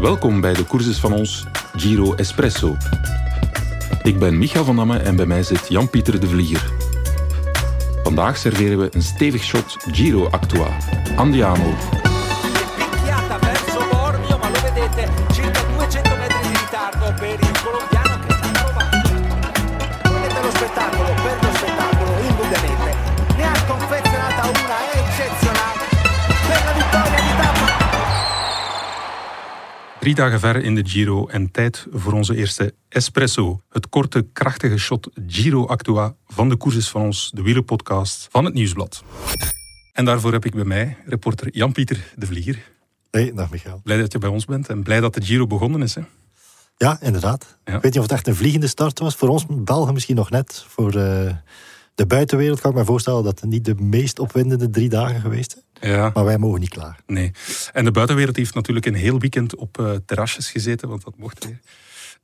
Welkom bij de courses van ons Giro Espresso. Ik ben Micha van Damme en bij mij zit Jan-Pieter de Vlieger. Vandaag serveren we een stevig shot Giro Actua. Andiamo. Drie dagen ver in de Giro en tijd voor onze eerste espresso. Het korte, krachtige shot Giro Actua van de courses van ons, de wielerpodcast van het Nieuwsblad. En daarvoor heb ik bij mij reporter Jan-Pieter de Vlieger. Hey, dag Michael. Blij dat je bij ons bent en blij dat de Giro begonnen is. Hè? Ja, inderdaad. Ja. Ik weet niet of het echt een vliegende start was. Voor ons Belgen misschien nog net. Voor eh, de buitenwereld kan ik me voorstellen dat het niet de meest opwindende drie dagen geweest zijn. Ja, Maar wij mogen niet klaar. nee. En de buitenwereld heeft natuurlijk een heel weekend op eh, terrasjes gezeten, want dat mocht weer.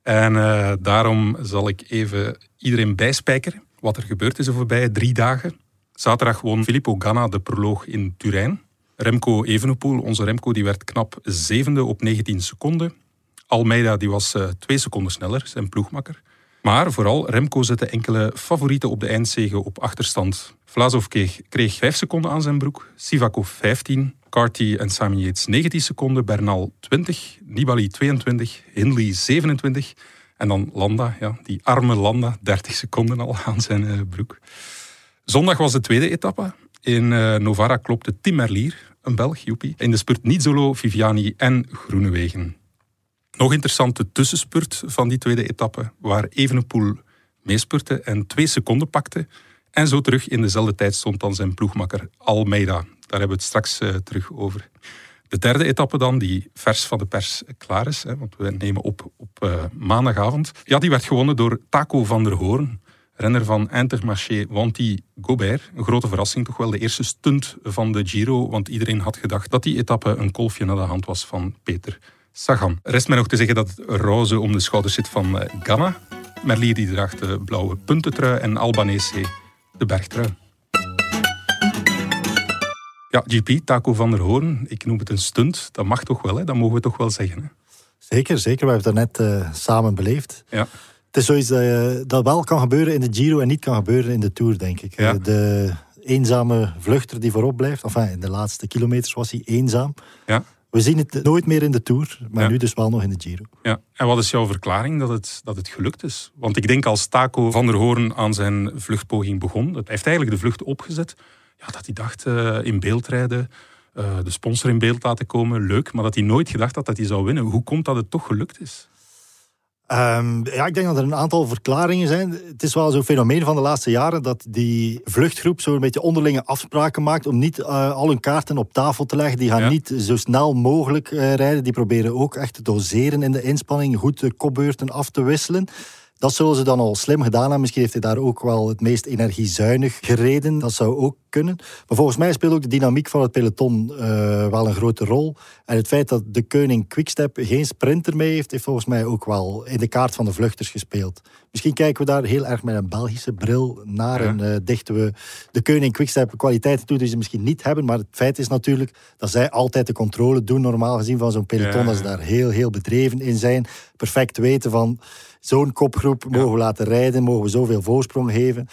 En eh, daarom zal ik even iedereen bijspijkeren wat er gebeurd is de voorbije drie dagen. Zaterdag won Filippo Ganna de proloog in Turijn. Remco Evenepoel, onze Remco, die werd knap zevende op 19 seconden. Almeida die was eh, twee seconden sneller, zijn ploegmakker. Maar vooral Remco zette enkele favorieten op de eindzege op achterstand. Vlasov kreeg, kreeg 5 seconden aan zijn broek, Sivakov 15, Carty en Simon Yates 19 seconden, Bernal 20, Nibali 22, Hindley 27 en dan Landa, ja, die arme Landa, 30 seconden al aan zijn eh, broek. Zondag was de tweede etappe. In eh, Novara klopte Tim Merlier, een Belg, joepie. In de spurt Nizzolo, Viviani en Groenewegen. Nog interessant de tussenspurt van die tweede etappe, waar Evenepoel meespurte en twee seconden pakte. En zo terug in dezelfde tijd stond dan zijn ploegmakker Almeida. Daar hebben we het straks eh, terug over. De derde etappe dan, die vers van de pers klaar is, hè, want we nemen op op eh, maandagavond. Ja, die werd gewonnen door Taco van der Hoorn, renner van Intermarché Wanty Gobert. Een grote verrassing, toch wel de eerste stunt van de Giro, want iedereen had gedacht dat die etappe een kolfje naar de hand was van Peter Sagan. Rest mij nog te zeggen dat het roze om de schouders zit van eh, Ganna. Merlier die draagt de blauwe puntentrui en Albanese de bergtrui. Ja, GP, Taco van der Hoorn, ik noem het een stunt. Dat mag toch wel, hè? dat mogen we toch wel zeggen. Hè? Zeker, zeker. We hebben het daarnet eh samen beleefd. Ja. Het is zoiets dat, je- dat wel kan gebeuren in de Giro en niet kan gebeuren in de Tour, denk ik. Ja. Eh, De eenzame vluchter die voorop blijft. Enfin, in de laatste kilometers was hij eenzaam. Ja. We zien het nooit meer in de Tour, maar Ja. nu dus wel nog in de Giro. Ja. En wat is jouw verklaring dat het, dat het gelukt is? Want ik denk als Taco van der Hoorn aan zijn vluchtpoging begon, hij heeft eigenlijk de vlucht opgezet, ja, dat hij dacht eh, in beeld rijden, eh, de sponsor in beeld laten komen, leuk, maar dat hij nooit gedacht had dat hij zou winnen. Hoe komt dat het toch gelukt is? Ehm, ja, ik denk dat er een aantal verklaringen zijn. Het is wel zo'n fenomeen van de laatste jaren dat die vluchtgroep zo'n beetje onderlinge afspraken maakt om niet eh, al hun kaarten op tafel te leggen. Die gaan Ja. niet zo snel mogelijk eh, rijden. Die proberen ook echt te doseren in de inspanning, goed de kopbeurten af te wisselen. Dat zullen ze dan al slim gedaan hebben. Misschien heeft hij daar ook wel het meest energiezuinig gereden. Dat zou ook kunnen. Maar volgens mij speelt ook de dynamiek van het peloton eh, wel een grote rol. En het feit dat de Koning Quickstep geen sprinter mee heeft, heeft volgens mij ook wel in de kaart van de vluchters gespeeld. Misschien kijken we daar heel erg met een Belgische bril naar Ja. en eh, dichten we de Koning Quickstep kwaliteiten toe die ze misschien niet hebben. Maar het feit is natuurlijk dat zij altijd de controle doen, normaal gezien, van zo'n peloton. Ja. Dat ze daar heel, heel bedreven in zijn. Perfect weten van zo'n kopgroep mogen we laten rijden, mogen we zoveel voorsprong geven.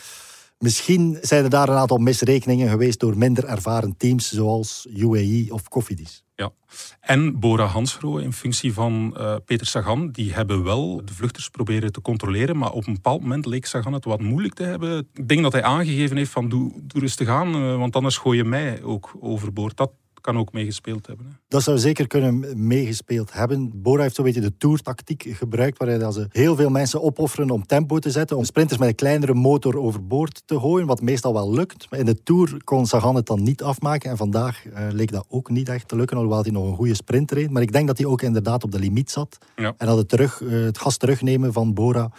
Misschien zijn er daar een aantal misrekeningen geweest door minder ervaren teams zoals UAE of Cofidis. Ja. En Bora Hansgrohe in functie van eh, Peter Sagan, die hebben wel de vluchters proberen te controleren, maar op een bepaald moment leek Sagan het wat moeilijk te hebben. Ik denk dat hij aangegeven heeft van doe, doe rustig aan, eh, want anders gooi je mij ook overboord. Dat kan ook meegespeeld hebben. Hè. Dat zou zeker kunnen meegespeeld hebben. Bora heeft zo'n beetje de toertactiek gebruikt, waarin ze heel veel mensen opofferen om tempo te zetten, om sprinters met een kleinere motor overboord te gooien, wat meestal wel lukt. Maar in de Tour kon Sagan het dan niet afmaken en vandaag eh, leek dat ook niet echt te lukken, alhoewel hij nog een goede sprint reed. Maar ik denk dat hij ook inderdaad op de limiet zat Ja. en dat het, terug, eh, het gas terugnemen van Bora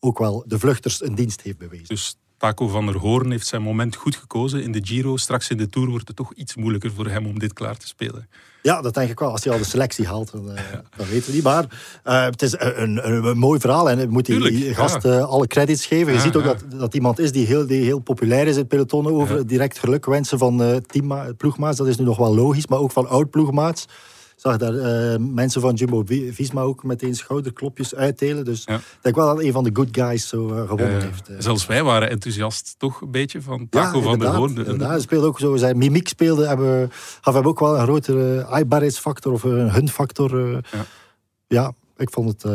ook wel de vluchters een dienst heeft bewezen. Dus Taco van der Hoorn heeft zijn moment goed gekozen in de Giro. Straks in de Tour wordt het toch iets moeilijker voor hem om dit klaar te spelen. Ja, dat denk ik wel. Als hij al de selectie haalt, dan, eh, dan weten we niet. Maar eh, het is een, een, een mooi verhaal en we moeten die Tuurlijk, gast ja. eh, alle credits geven. Je Ja, ziet ook dat, dat iemand is die heel, die heel populair is in het peloton. Over direct geluk wensen van eh teamma- ploegmaats. Dat is nu nog wel logisch, maar ook van oud-ploegmaats. Zag daar eh, mensen van Jumbo-Visma ook meteen schouderklopjes uitdelen. Dus Ja. ik denk wel dat een van de good guys zo eh, gewonnen heeft. eh. zelfs wij waren enthousiast, toch een beetje, van Taco van der Hoorn. Inderdaad. Hij speelde ook zo, zijn mimiek speelde, hebben, hem ook wel een grotere aaibaarheidsfactor of een hun-factor. eh. Ja. ja. ik vond het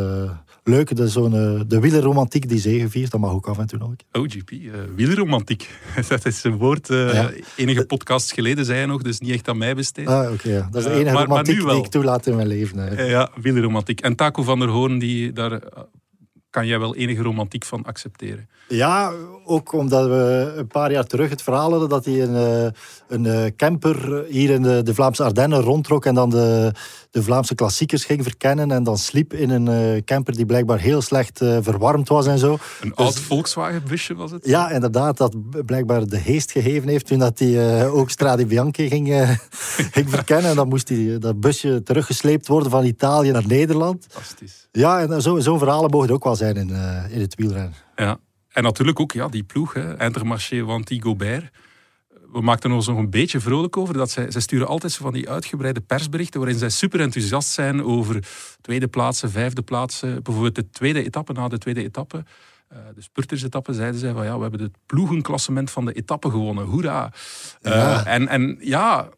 leuk. De, zo'n, eh, de wielerromantiek die zegeviert, dat mag ook af en toe nog. een keer. OGP, eh wielerromantiek. Dat is een woord, eh, Ja. enige podcasts geleden zei je nog, dus niet echt aan mij besteed. Ah, oké. ja. Dat is de enige maar- maar romantiek wel. die ik toelaat in mijn leven. ja, wielerromantiek. En Taco van der Hoorn, die, daar kan jij wel enige romantiek van accepteren. Ja, ook omdat we een paar jaar terug het verhaal hadden dat hij een, eh, een eh, camper hier in de, de Vlaamse Ardennen rondtrok en dan de, de Vlaamse klassiekers ging verkennen en dan sliep in een eh, camper die blijkbaar heel slecht verwarmd was en zo. Een oud Volkswagen busje was het? Ja, inderdaad, dat blijkbaar de heest gegeven heeft toen dat hij ook Strade Bianchi ging, ging verkennen. En dan moest die, dat busje teruggesleept worden van Italië naar Nederland. Fantastisch. Ja, en zo- zo'n verhalen mogen ook wel zijn in, eh, in het wielrennen. Ja. En natuurlijk ook ja, die ploeg, hè, Intermarché Wanty Gobert. We maakten ons nog een beetje vrolijk over. Dat zij, zij sturen altijd zo van die uitgebreide persberichten waarin zij super enthousiast zijn over tweede plaatsen, vijfde plaatsen. Bijvoorbeeld de tweede etappe na de tweede etappe. eh, de spurtersetappe zeiden zij van ja, we hebben het ploegenklassement van de etappe gewonnen. Hoera! Eh, Ja. en, en ja,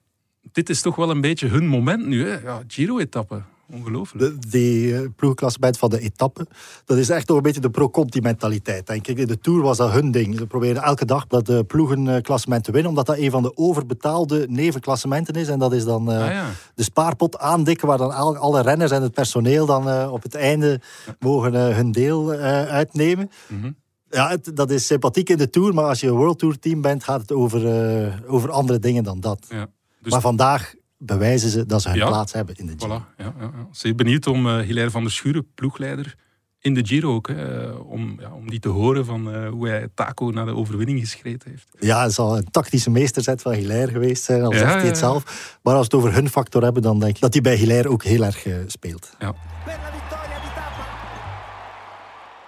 dit is toch wel een beetje hun moment nu. Hè? Ja, Giro-etappe. Ongelooflijk. De, die uh, ploegklassement van de etappe, dat is echt nog een beetje de pro-Conti-mentaliteit, denk ik. In de Tour was dat hun ding. Ze proberen elke dag dat de ploegenklassement te winnen, omdat dat een van de overbetaalde nevenklassementen is. En dat is dan eh, Ah, ja. de spaarpot aandikken, waar dan al, alle renners en het personeel dan eh, op het einde mogen eh, hun deel eh, uitnemen. Mhm. Ja, het- dat is sympathiek in de Tour, maar als je een World Tour team bent, gaat het over, eh, over andere dingen dan dat. Ja. Dus Maar vandaag bewijzen ze dat ze hun Ja. plaats hebben in de Giro. Voilà, ja, ja, ja. Zeer benieuwd om eh Hilaire van der Schuren, ploegleider in de Giro ook, hè, eh, om, ja, om die te horen van eh, hoe hij Taco naar de overwinning geschreed heeft. Ja, het zal een tactische meesterzet van Hilaire geweest zijn, al Ja, zegt hij het ja. zelf. Maar als we het over hun factor hebben, dan denk ik dat hij bij Hilaire ook heel erg speelt. Ja.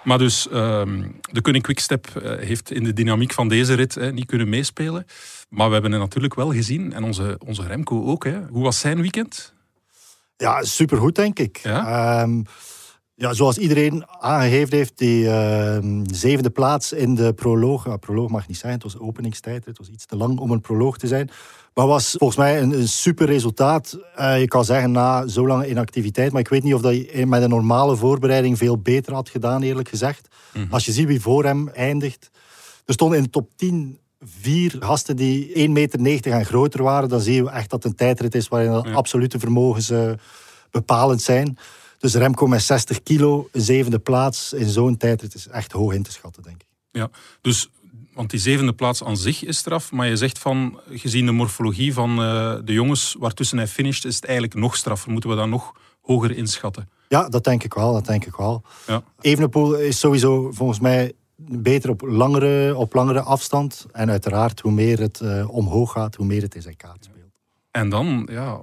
Maar dus ehm, de Koning Quickstep eh, heeft in de dynamiek van deze rit eh, niet kunnen meespelen. Maar we hebben het natuurlijk wel gezien, en onze, onze Remco ook. Hè. Hoe was zijn weekend? Ja, supergoed, denk ik. Ja? Ehm, ja, zoals iedereen aangegeven heeft, die ehm, zevende plaats in de proloog. Ja, proloog mag niet zijn, het was openingstijd. Het was iets te lang om een proloog te zijn. Maar was volgens mij een, een super resultaat. Eh, je kan zeggen na zo lange inactiviteit. Maar ik weet niet of dat je met een normale voorbereiding veel beter had gedaan, eerlijk gezegd. Als je ziet wie voor hem eindigt. Er stonden in de top 10 vier gasten die 1,90 meter en groter waren. Dan zie je echt dat het een tijdrit is waarin Ja. absolute vermogens eh, bepalend zijn. Dus Remco met 60 kilo, zevende plaats in zo'n tijdrit is echt hoog in te schatten, denk ik. Ja, dus, want die zevende plaats aan zich is straf. Maar je zegt van, gezien de morfologie van eh, de jongens waartussen hij finisht, is het eigenlijk nog straffer. Moeten we dat nog hoger inschatten? Ja, dat denk ik wel, dat denk ik wel. Ja. Evenepoel is sowieso volgens mij beter op langere, op langere afstand. En uiteraard, hoe meer het eh, omhoog gaat, hoe meer het in zijn kaart speelt. En dan, ja,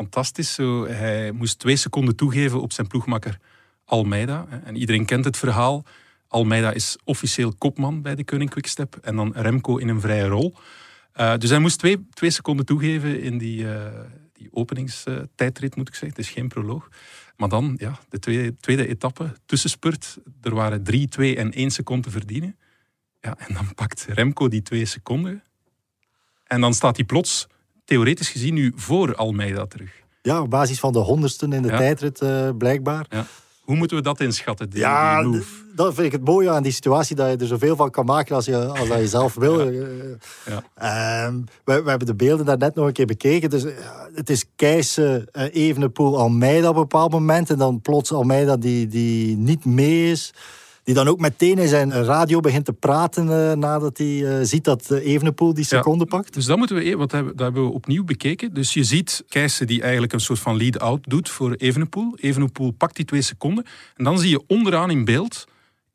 fantastisch. Zo, hij moest twee seconden toegeven op zijn ploegmakker Almeida. En iedereen kent het verhaal. Almeida is officieel kopman bij de Koning Quickstep. En dan Remco in een vrije rol. Eh, dus hij moest twee, twee seconden toegeven in die, eh, die openingstijdrit, moet ik zeggen. Het is geen proloog. Maar dan, ja, de tweede, tweede etappe, tussenspurt. Er waren drie, twee en één seconde te verdienen. Ja, en dan pakt Remco die twee seconden. En dan staat hij plots, theoretisch gezien, nu voor Almeida terug. Ja, op basis van de honderdsten in de Ja. tijdrit eh, blijkbaar. Ja. Hoe moeten we dat inschatten, die, Ja, die dat vind ik het mooie aan die situatie, dat je er zoveel van kan maken als je, als dat je zelf wil. Eh, Ja. ehm, we, we hebben de beelden daar net nog een keer bekeken. Dus, het is Keijsen, uh, Evenepoel, Almeida op een bepaald moment. En dan plots Almeida die, die niet mee is. Die dan ook meteen in zijn radio begint te praten eh, nadat hij eh, ziet dat uh, Evenepoel die seconde pakt. Dus dat moeten we, wat hebben, dat hebben we opnieuw bekeken. Dus je ziet Keijsen die eigenlijk een soort van lead-out doet voor Evenepoel. Evenepoel pakt die twee seconden. En dan zie je onderaan in beeld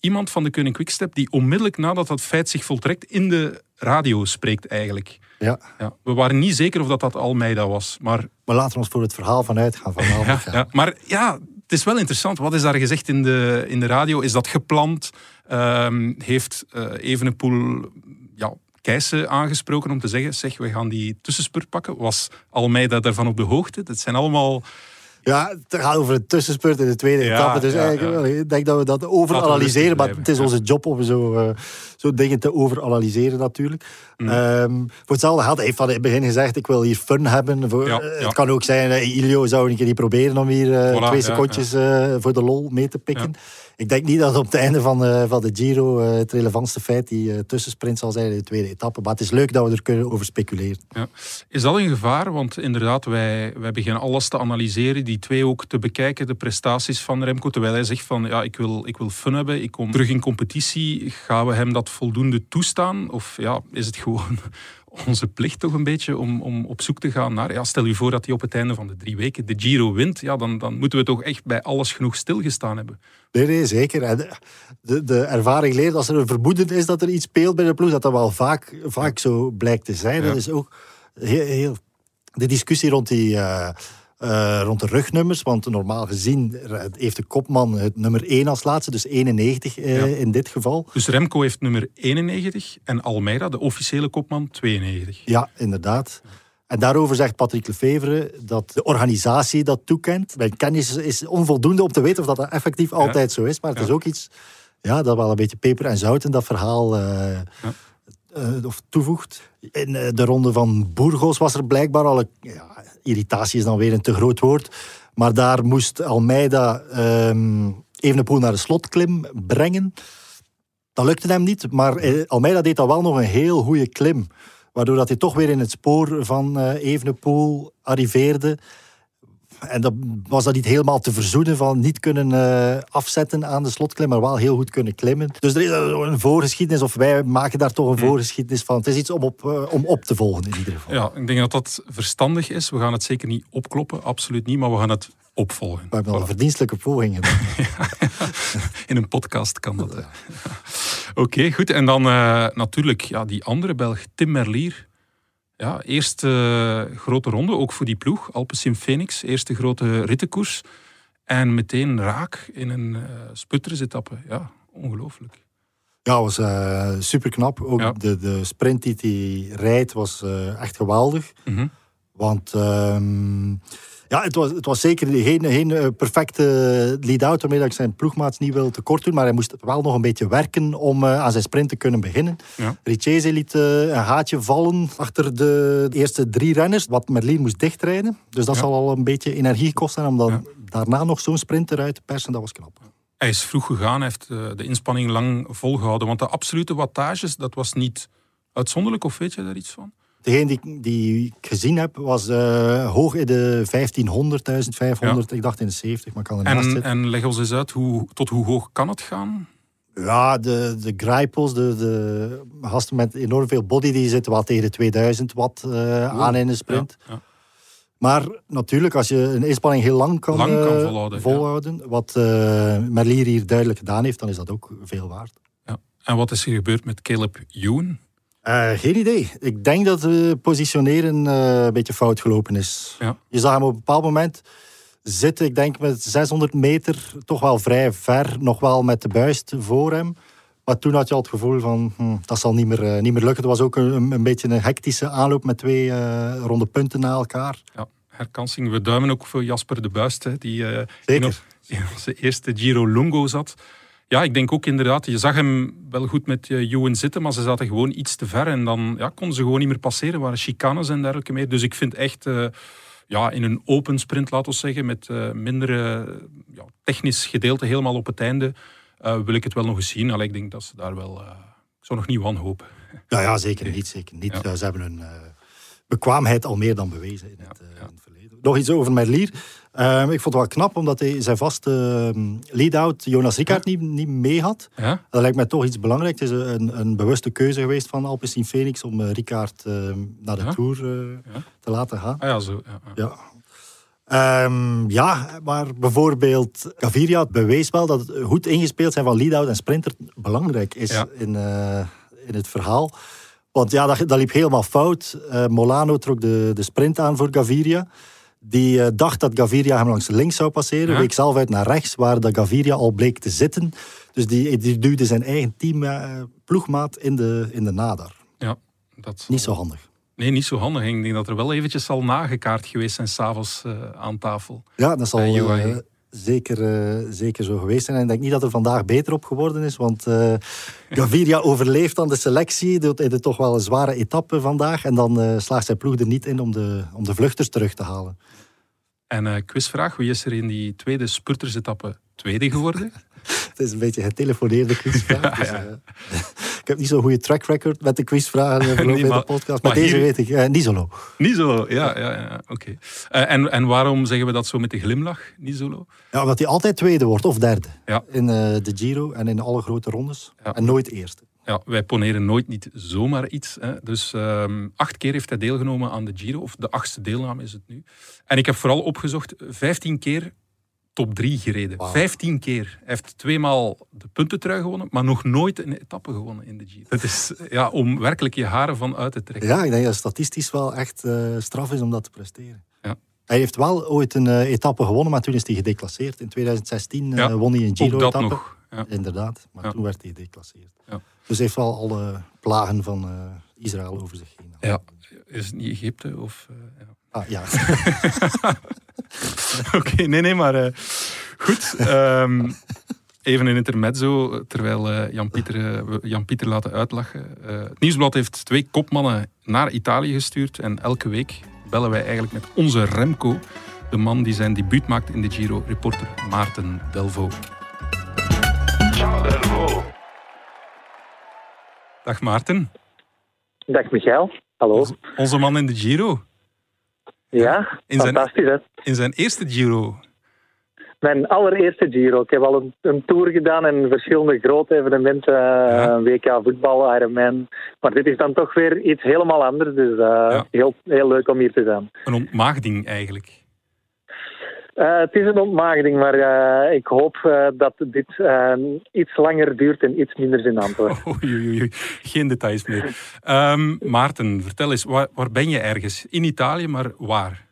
iemand van de Koning Quickstep die onmiddellijk nadat dat feit zich voltrekt in de radio spreekt eigenlijk. Ja. Ja, we waren niet zeker of dat, dat Almeida was, maar Maar laten we ons voor het verhaal van uitgaan vanavond. ja, ja. Maar ja, is wel interessant. Wat is daar gezegd in de, in de radio? Is dat gepland? Ehm, heeft uh, Evenepoel ja, Keijsen aangesproken om te zeggen... zeg, we gaan die tussenspurt pakken. Was Almeida daarvan op de hoogte? Dat zijn allemaal Ja, het gaat over een tussenspurt in de tweede Ja, etappe. Dus ja, eigenlijk, ja. ik denk dat we dat overanalyseren. Maar het is onze job om zo, eh, zo dingen te overanalyseren natuurlijk. Mm. Ehm, voor hetzelfde geld, hij heeft van in het begin gezegd, ik wil hier fun hebben. Voor, eh. Het kan ook zijn, eh, Ilio zou een keer niet proberen om hier Voilà, twee secondjes voor de lol mee te pikken. Ik denk niet dat op het einde van, eh, van de Giro eh, het relevantste feit die eh, tussensprint zal zijn in de tweede etappe. Maar het is leuk dat we er kunnen over speculeren. Ja. Is dat een gevaar? Want inderdaad, wij, wij beginnen alles te analyseren, die twee ook te bekijken, de prestaties van Remco. Terwijl hij zegt van, ja, ik wil, ik wil fun hebben, ik kom terug in competitie. Gaan we hem dat voldoende toestaan? Of ja, is het gewoon onze plicht toch een beetje om, om op zoek te gaan naar... Ja, stel je voor dat hij op het einde van de drie weken de Giro wint. Ja, dan, dan moeten we toch echt bij alles genoeg stilgestaan hebben. Nee, nee, zeker. En de- de, ervaring leert als er een vermoeden is dat er iets speelt bij de ploeg, dat dat wel vaak, vaak zo blijkt te zijn. Ja. Dat is ook heel, heel de discussie rond, die, eh, eh, rond de rugnummers. Want normaal gezien heeft de kopman het nummer 1 als laatste, dus 91 eh, Ja. in dit geval. Dus Remco heeft nummer 91 en Almeida, de officiële kopman, 92. Ja, inderdaad. En daarover zegt Patrick Lefevre dat de organisatie dat toekent. Mijn kennis is onvoldoende om te weten of dat, effectief altijd zo is. Maar het Ja. is ook iets ja, dat wel een beetje peper en zout in dat verhaal eh, eh, of toevoegt. In eh, de ronde van Burgos was er blijkbaar al... Een, irritatie is dan weer een te groot woord. Maar daar moest Almeida ehm Evenepoel naar de slotklim brengen. Dat lukte hem niet, maar eh, Almeida deed dan wel nog een heel goede klim. Waardoor dat hij toch weer in het spoor van Evenepoel arriveerde. En dat was dat niet helemaal te verzoenen van niet kunnen eh, afzetten aan de slotklim, maar wel heel goed kunnen klimmen. Dus er is een voorgeschiedenis, of wij maken daar toch een voorgeschiedenis van. Het is iets om op, eh, om op te volgen in ieder geval. Ja, ik denk dat dat verstandig is. We gaan het zeker niet opkloppen, absoluut niet, maar we gaan het opvolgen. We hebben al Voilà. verdienstelijke poging gedaan. In een podcast kan dat. Oké, goed. En dan eh, natuurlijk ja, die andere Belg, Tim Merlier. Ja, eerste eh, grote ronde, ook voor die ploeg. Alpecin Phoenix, eerste grote rittenkoers. En meteen raak in een sputtersetappe. Ja, ongelooflijk. Ja, was eh super knap. Ook Ja. de, de sprint die hij rijdt was echt geweldig. Mhm. Want ehm, ja, het, was, het was zeker geen, geen eh, perfecte lead-out, waarmee dat ik zijn ploegmaats niet wil tekort doen. Maar hij moest wel nog een beetje werken om eh, aan zijn sprint te kunnen beginnen. Ja. Richese liet eh, een haatje vallen achter de eerste drie renners, wat Merlin moest dichtrijden. Dus dat Ja. zal al een beetje energie kosten om dan Ja. daarna nog zo'n sprint eruit te persen. Dat was knap. Hij is vroeg gegaan, hij heeft de inspanning lang volgehouden. Want de absolute wattages, dat was niet uitzonderlijk, of weet je daar iets van? Degene die, die ik gezien heb, was eh, hoog in de 1500, 1500. Ik dacht in de 70, maar ik kan er naast En, zitten. en leg ons eens uit, hoe, tot hoe hoog kan het gaan? Ja, de, de Grijpels, de, de gasten met enorm veel body, die zitten wel tegen de 2000 watt eh, aan in de sprint. Ja, ja. Maar natuurlijk, als je een inspanning heel lang kan, Lang kan eh, volhouden, wat Merlier hier duidelijk gedaan heeft, dan is dat ook veel waard. Ja. En wat is er gebeurd met Caleb Ewan? Eh, geen idee. Ik denk dat het positioneren eh, een beetje fout gelopen is. Ja. Je zag hem op een bepaald moment zitten, ik denk met 600 meter, toch wel vrij ver, nog wel met de buist voor hem. Maar toen had je al het gevoel van, hm, dat zal niet meer, eh, niet meer lukken. Het was ook een, een beetje een hectische aanloop met twee ronde punten na elkaar. Ja, herkansing. We duimen ook voor Jasper de Buist, hè, die Zeker. in, ons- in onze eerste Giro Lungo zat. Ja, ik denk ook inderdaad, je zag hem wel goed met uh, Ewan zitten, maar ze zaten gewoon iets te ver en dan ja, konden ze gewoon niet meer passeren. Er waren chicanes en dergelijke meer. Dus ik vind echt, eh, ja, in een open sprint, laten we zeggen, met eh, minder eh, ja, technisch gedeelte helemaal op het einde, eh, wil ik het wel nog eens zien. Allee, ik denk dat ze daar wel... eh, ik zou nog niet wanhopen. Ja, ja zeker niet. Zeker niet. Ja. Eh, ze hebben hun eh, bekwaamheid al meer dan bewezen in het, eh, in het verleden. Nog iets over Merlier. Ehm, ik vond het wel knap, omdat hij zijn vaste ehm, lead-out Jonas Rickaert niet, niet mee had. Ja? Dat lijkt mij toch iets belangrijks. Het is een, een bewuste keuze geweest van Alpecin Phoenix om eh, Rickaert ehm, naar de Ja. Tour eh, te laten gaan. Ah ja, zo. Ja, ja. Maar bijvoorbeeld Gaviria bewees wel dat het goed ingespeeld zijn van lead-out en sprinter belangrijk is Ja. in, eh, in het verhaal. Want ja, dat, dat liep helemaal fout. Molano trok de, de sprint aan voor Gaviria. Die eh, dacht dat Gaviria hem langs links zou passeren. Ja. Week zelf uit naar rechts, waar de Gaviria al bleek te zitten. Dus die, die duwde zijn eigen team, eh, ploegmaat in de, in de nadar. Ja, dat Niet zo handig. Nee, niet zo handig. Ik denk dat er wel eventjes zal nagekaart geweest zijn s'avonds uh, aan tafel. Ja, dat zal uh. Zeker, uh, zeker zo geweest zijn. En ik denk niet dat er vandaag beter op geworden is, want uh, Gaviria overleeft dan de selectie. Dat is toch wel een zware etappe vandaag. En dan uh, slaagt zijn ploeg er niet in om de, om de vluchters terug te halen. En quizvraag, wie is er in die tweede spurtersetappe tweede geworden? Het is een beetje een getelefoneerde quizvraag. Dus, ja. ik heb niet zo'n goede track record met de quizvragen in de podcast. maar Maar deze hier- weet ik. eh Nisolo. Nisolo, ja, ja, ja oké. Eh, en, en waarom zeggen we dat zo met de glimlach, Nisolo? Ja, omdat hij altijd tweede wordt, of derde. Ja. In eh, de Giro en in alle grote rondes. Ja. En nooit eerste. Ja, wij poneren nooit niet zomaar iets. Hè. Dus ehm, acht keer heeft hij deelgenomen aan de Giro, of de achtste deelname is het nu. En ik heb vooral opgezocht, vijftien keer top drie gereden. Wauw. Vijftien keer. Hij heeft tweemaal de puntentrui gewonnen, maar nog nooit een etappe gewonnen in de Giro. Het is ja, om werkelijk je haren van uit te trekken. Ja, ik denk dat statistisch wel echt eh, straf is om dat te presteren. Ja. Hij heeft wel ooit een eh, etappe gewonnen, maar toen is hij gedeclasseerd. In 2016 eh, Ja, won hij een Ook dat Giro-etappe. nog. Ja. Inderdaad, maar toen werd hij gedeclasseerd. Dus hij heeft wel alle plagen van Israël over zich heen. Ja. Is het niet Egypte? Of, ja. Ah, ja. Oké, nee, nee, maar eh, goed. ehm, even een intermezzo, terwijl eh, Jan-Pieter eh, we Jan-Pieter laten uitlachen. Eh, het Nieuwsblad heeft twee kopmannen naar Italië gestuurd. En elke week bellen wij eigenlijk met onze Remco, de man die zijn debuut maakt in de Giro, reporter Maarten Delvo. Dag Maarten, Dag Michael. Hallo. onze, onze man in de Giro. Ja, In zijn- fantastisch hè. In zijn eerste Giro. Mijn allereerste Giro. Ik heb al een, een tour gedaan en verschillende grote evenementen. eh, Ja. WK voetbal, Ironman. Maar dit is dan toch weer iets helemaal anders. Dus eh, Ja. heel, heel leuk om hier te zijn. Een ontmaagding eigenlijk. Eh, het is een ontmaagding, maar eh, ik hoop eh, dat dit eh, iets langer duurt en iets minder oei, oei. Geen details meer. Ehm, Maarten, vertel eens, waar, waar ben je ergens? In Italië, maar waar?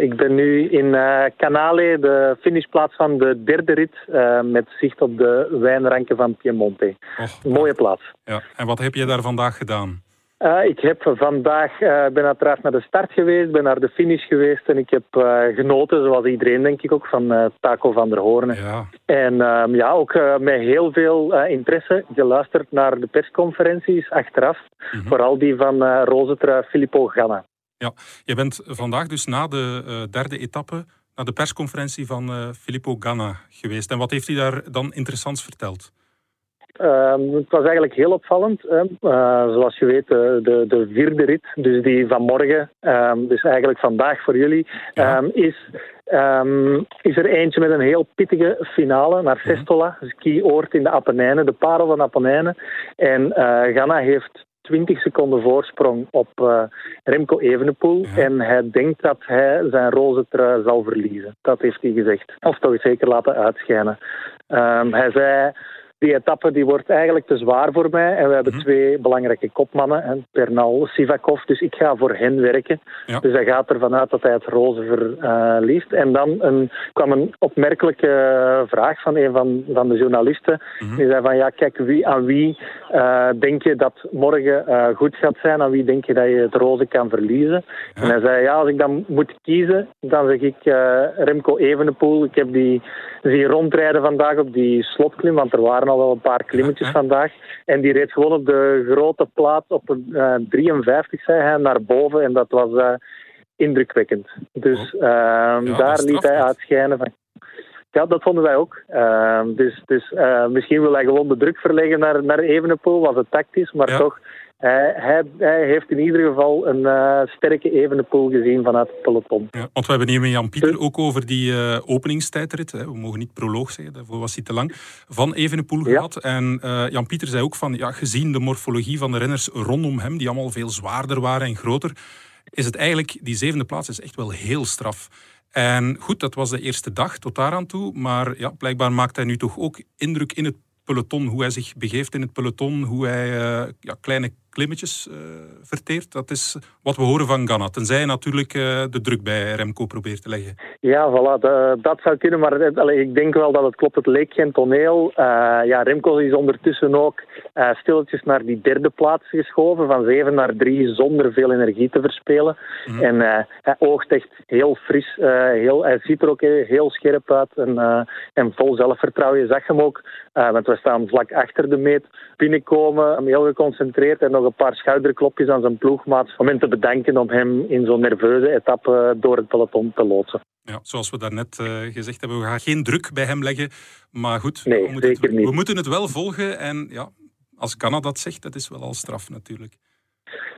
Ik ben nu in Canale, de finishplaats van de derde rit, met zicht op de wijnranken van Piemonte. Och, mooie plaats. ja. En wat heb je daar vandaag gedaan? Eh, ik heb vandaag, eh, ben uiteraard naar de start geweest, ben naar de finish geweest en ik heb eh, genoten, zoals iedereen denk ik ook, van Taco van der Hoorn. Ja, En ehm, ja, ook met heel veel interesse geluisterd naar de persconferenties achteraf. Mhm. Vooral die van Rozentrui Filippo Ganna. je bent vandaag dus na de derde etappe naar de persconferentie van Filippo Ganna geweest. En wat heeft hij daar dan interessants verteld? Ehm, het was eigenlijk heel opvallend. Eh, zoals je weet, eh, de, de vierde rit, dus die van morgen, ehm, dus eigenlijk vandaag voor jullie, Ja. ehm, is, is er eentje met een heel pittige finale naar Sestola, een skioord in de Apennijnen, de parel van Apennijnen. En Ganna heeft 20 seconden voorsprong op eh, Remco Evenepoel. Ja. En hij denkt dat hij zijn roze trui zal verliezen. Dat heeft hij gezegd. Of toch zeker laten uitschijnen. Hij zei... Die etappe die wordt eigenlijk te zwaar voor mij. En we hebben Mhm. twee belangrijke kopmannen, hè, Bernal, Sivakov. Dus ik ga voor hen werken. Ja. Dus hij gaat ervan uit dat hij het roze verliest. en dan een, kwam een opmerkelijke vraag van een van, van de journalisten. Mhm. Die zei van, ja, kijk, wie, aan wie eh, denk je dat morgen eh, goed gaat zijn? Aan wie denk je dat je het roze kan verliezen? Ja. En hij zei, ja, als ik dan moet kiezen, dan zeg ik eh, Remco Evenepoel. Ik heb die zien rondrijden vandaag op die slotklim, want er waren al wel een paar klimmetjes vandaag. En die reed gewoon op de grote plaats op een eh, 53, zei hij, naar boven. En dat was eh, indrukwekkend. Dus ehm, dat daar liet hij uitschijnen van... Ja, dat vonden wij ook. Ehm, dus dus eh, misschien wil hij gewoon de druk verleggen naar, naar Evenepoel, was het tactisch, maar Ja. toch... Hij, hij, hij heeft in ieder geval een eh, sterke Evenepoel gezien vanuit het peloton. Ja, want we hebben hier met Jan-Pieter ook over die eh, openingstijdrit. Hè. We mogen niet proloog zeggen, daarvoor was hij te lang. Van Evenepoel Ja. gehad. En eh, Jan-Pieter zei ook van, ja, gezien de morfologie van de renners rondom hem, die allemaal veel zwaarder waren en groter, is het eigenlijk, die zevende plaats is echt wel heel straf. En goed, dat was de eerste dag tot daaraan toe. Maar ja, blijkbaar maakt hij nu toch ook indruk in het peloton. Hoe hij zich begeeft in het peloton. Hoe hij ja, kleine klimmetjes verteert. Dat is wat we horen van Ganna. Tenzij natuurlijk de druk bij Remco probeert te leggen. Ja, voilà, dat zou kunnen. Maar ik denk wel dat het klopt. Het leek geen toneel. ja, Remco is ondertussen ook stilletjes naar die derde plaats geschoven. Van zeven naar drie zonder veel energie te verspelen. Mhm. En hij oogt echt heel fris. heel, hij ziet er ook heel scherp uit. En, en vol zelfvertrouwen. Je zag hem ook, want we staan vlak achter de meet, binnenkomen. Heel geconcentreerd en nog een paar schouderklopjes aan zijn ploegmaat. Om hem te bedanken om hem in zo'n nerveuze etappe door het peloton te loodsen. Ja, zoals we daarnet uh, gezegd hebben, we gaan geen druk bij hem leggen. Maar goed, nee, we, moeten het, we moeten het wel volgen. En ja, als Canada dat zegt, dat is wel al straf natuurlijk.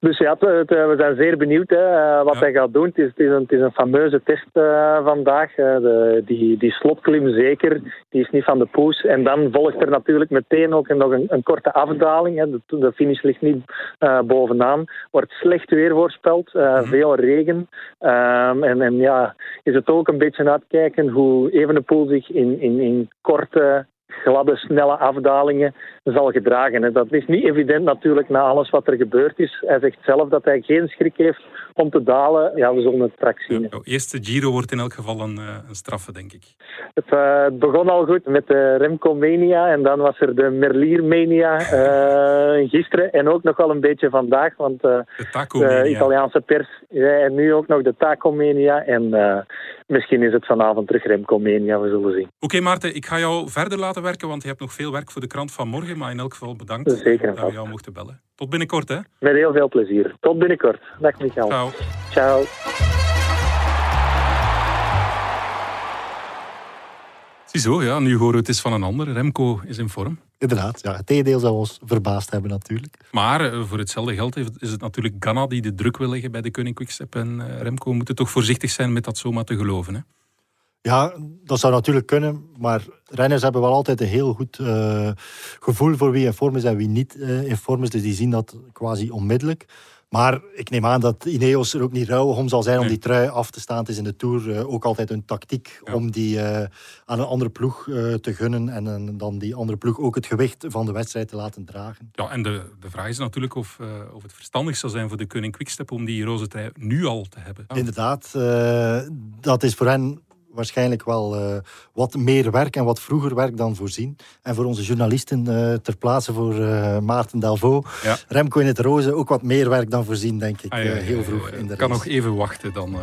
Dus ja, we zijn zeer benieuwd hè, eh, wat hij gaat doen. Het is, het is, een, het is een fameuze test uh, vandaag. De, die, die slotklim zeker, die is niet van de poes. En dan volgt er natuurlijk meteen ook nog een, een korte afdaling. Hè. De, de, finish ligt niet uh, bovenaan. Wordt slecht weer voorspeld, mm veel regen. Ehm, en, en ja, is het ook een beetje uitkijken hoe Evenepoel zich in, in, in korte gladde, snelle afdalingen zal gedragen. Dat is niet evident natuurlijk na alles wat er gebeurd is. Hij zegt zelf dat hij geen schrik heeft om te dalen. Ja, we zullen het straks zien. Eerste Giro wordt in elk geval een, eh, een straffe, denk ik. Het, uh, begon al goed met de Remco Mania en dan was er de Merlier Mania uh, gisteren en ook nog wel een beetje vandaag, want de, de, Italiaanse pers ja, en nu ook nog de Taco Mania en misschien is het vanavond terug Remco Mania, we zullen zien. Oké Maarten, ik ga jou verder laten werken, want je hebt nog veel werk voor de krant van morgen, maar in elk geval bedankt Zeker dat we jou mochten bellen. Tot binnenkort hè? Met heel veel plezier. Tot binnenkort. Dag Michael. Ciao. Ciao. Ziezo, ja, nu horen we het is van een ander. Remco is in vorm. Inderdaad, ja, het tegendeel zou ons verbaasd hebben natuurlijk. Maar eh, voor hetzelfde geld is het natuurlijk Ganna die de druk wil leggen bij de Koning Quickstep. En uh, Remco moet toch voorzichtig zijn met dat zomaar te geloven. Hè? Ja, dat zou natuurlijk kunnen. Maar renners hebben wel altijd een heel goed uh, gevoel voor wie in vorm is en wie niet in vorm is. Dus die zien dat quasi onmiddellijk. Maar ik neem aan dat Ineos er ook niet rauw om zal zijn om die trui af te staan. Het is in de Tour uh, ook altijd een tactiek om die uh, aan een andere ploeg uh, te gunnen en dan die andere ploeg ook het gewicht van de wedstrijd te laten dragen. Ja, en de, de vraag is natuurlijk of, of het verstandig zou zijn voor de Koning Quickstep om die roze trui nu al te hebben. Inderdaad, dat is voor hen waarschijnlijk wel uh, wat meer werk en wat vroeger werk dan voorzien. En voor onze journalisten uh, ter plaatse voor uh, Maarten Delvaux, ja. Remco in het roze ook wat meer werk dan voorzien, denk ik. Ah, ja, heel vroeg in de kan nog even wachten dan.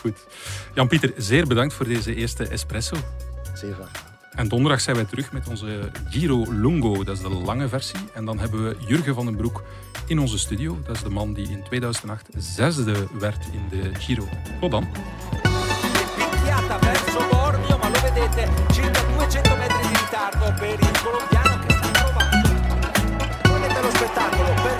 goed. Jan-Pieter, zeer bedankt voor deze eerste espresso. Zeer graag. En donderdag zijn wij terug met onze Giro Lungo, dat is de lange versie. En dan hebben we Jurgen van den Broek in onze studio. Dat is de man die in 2008 zesde werd in de Giro. Tot dan. Vedete circa 200 metri di ritardo per il colombiano che sta provando. Volete lo spettacolo,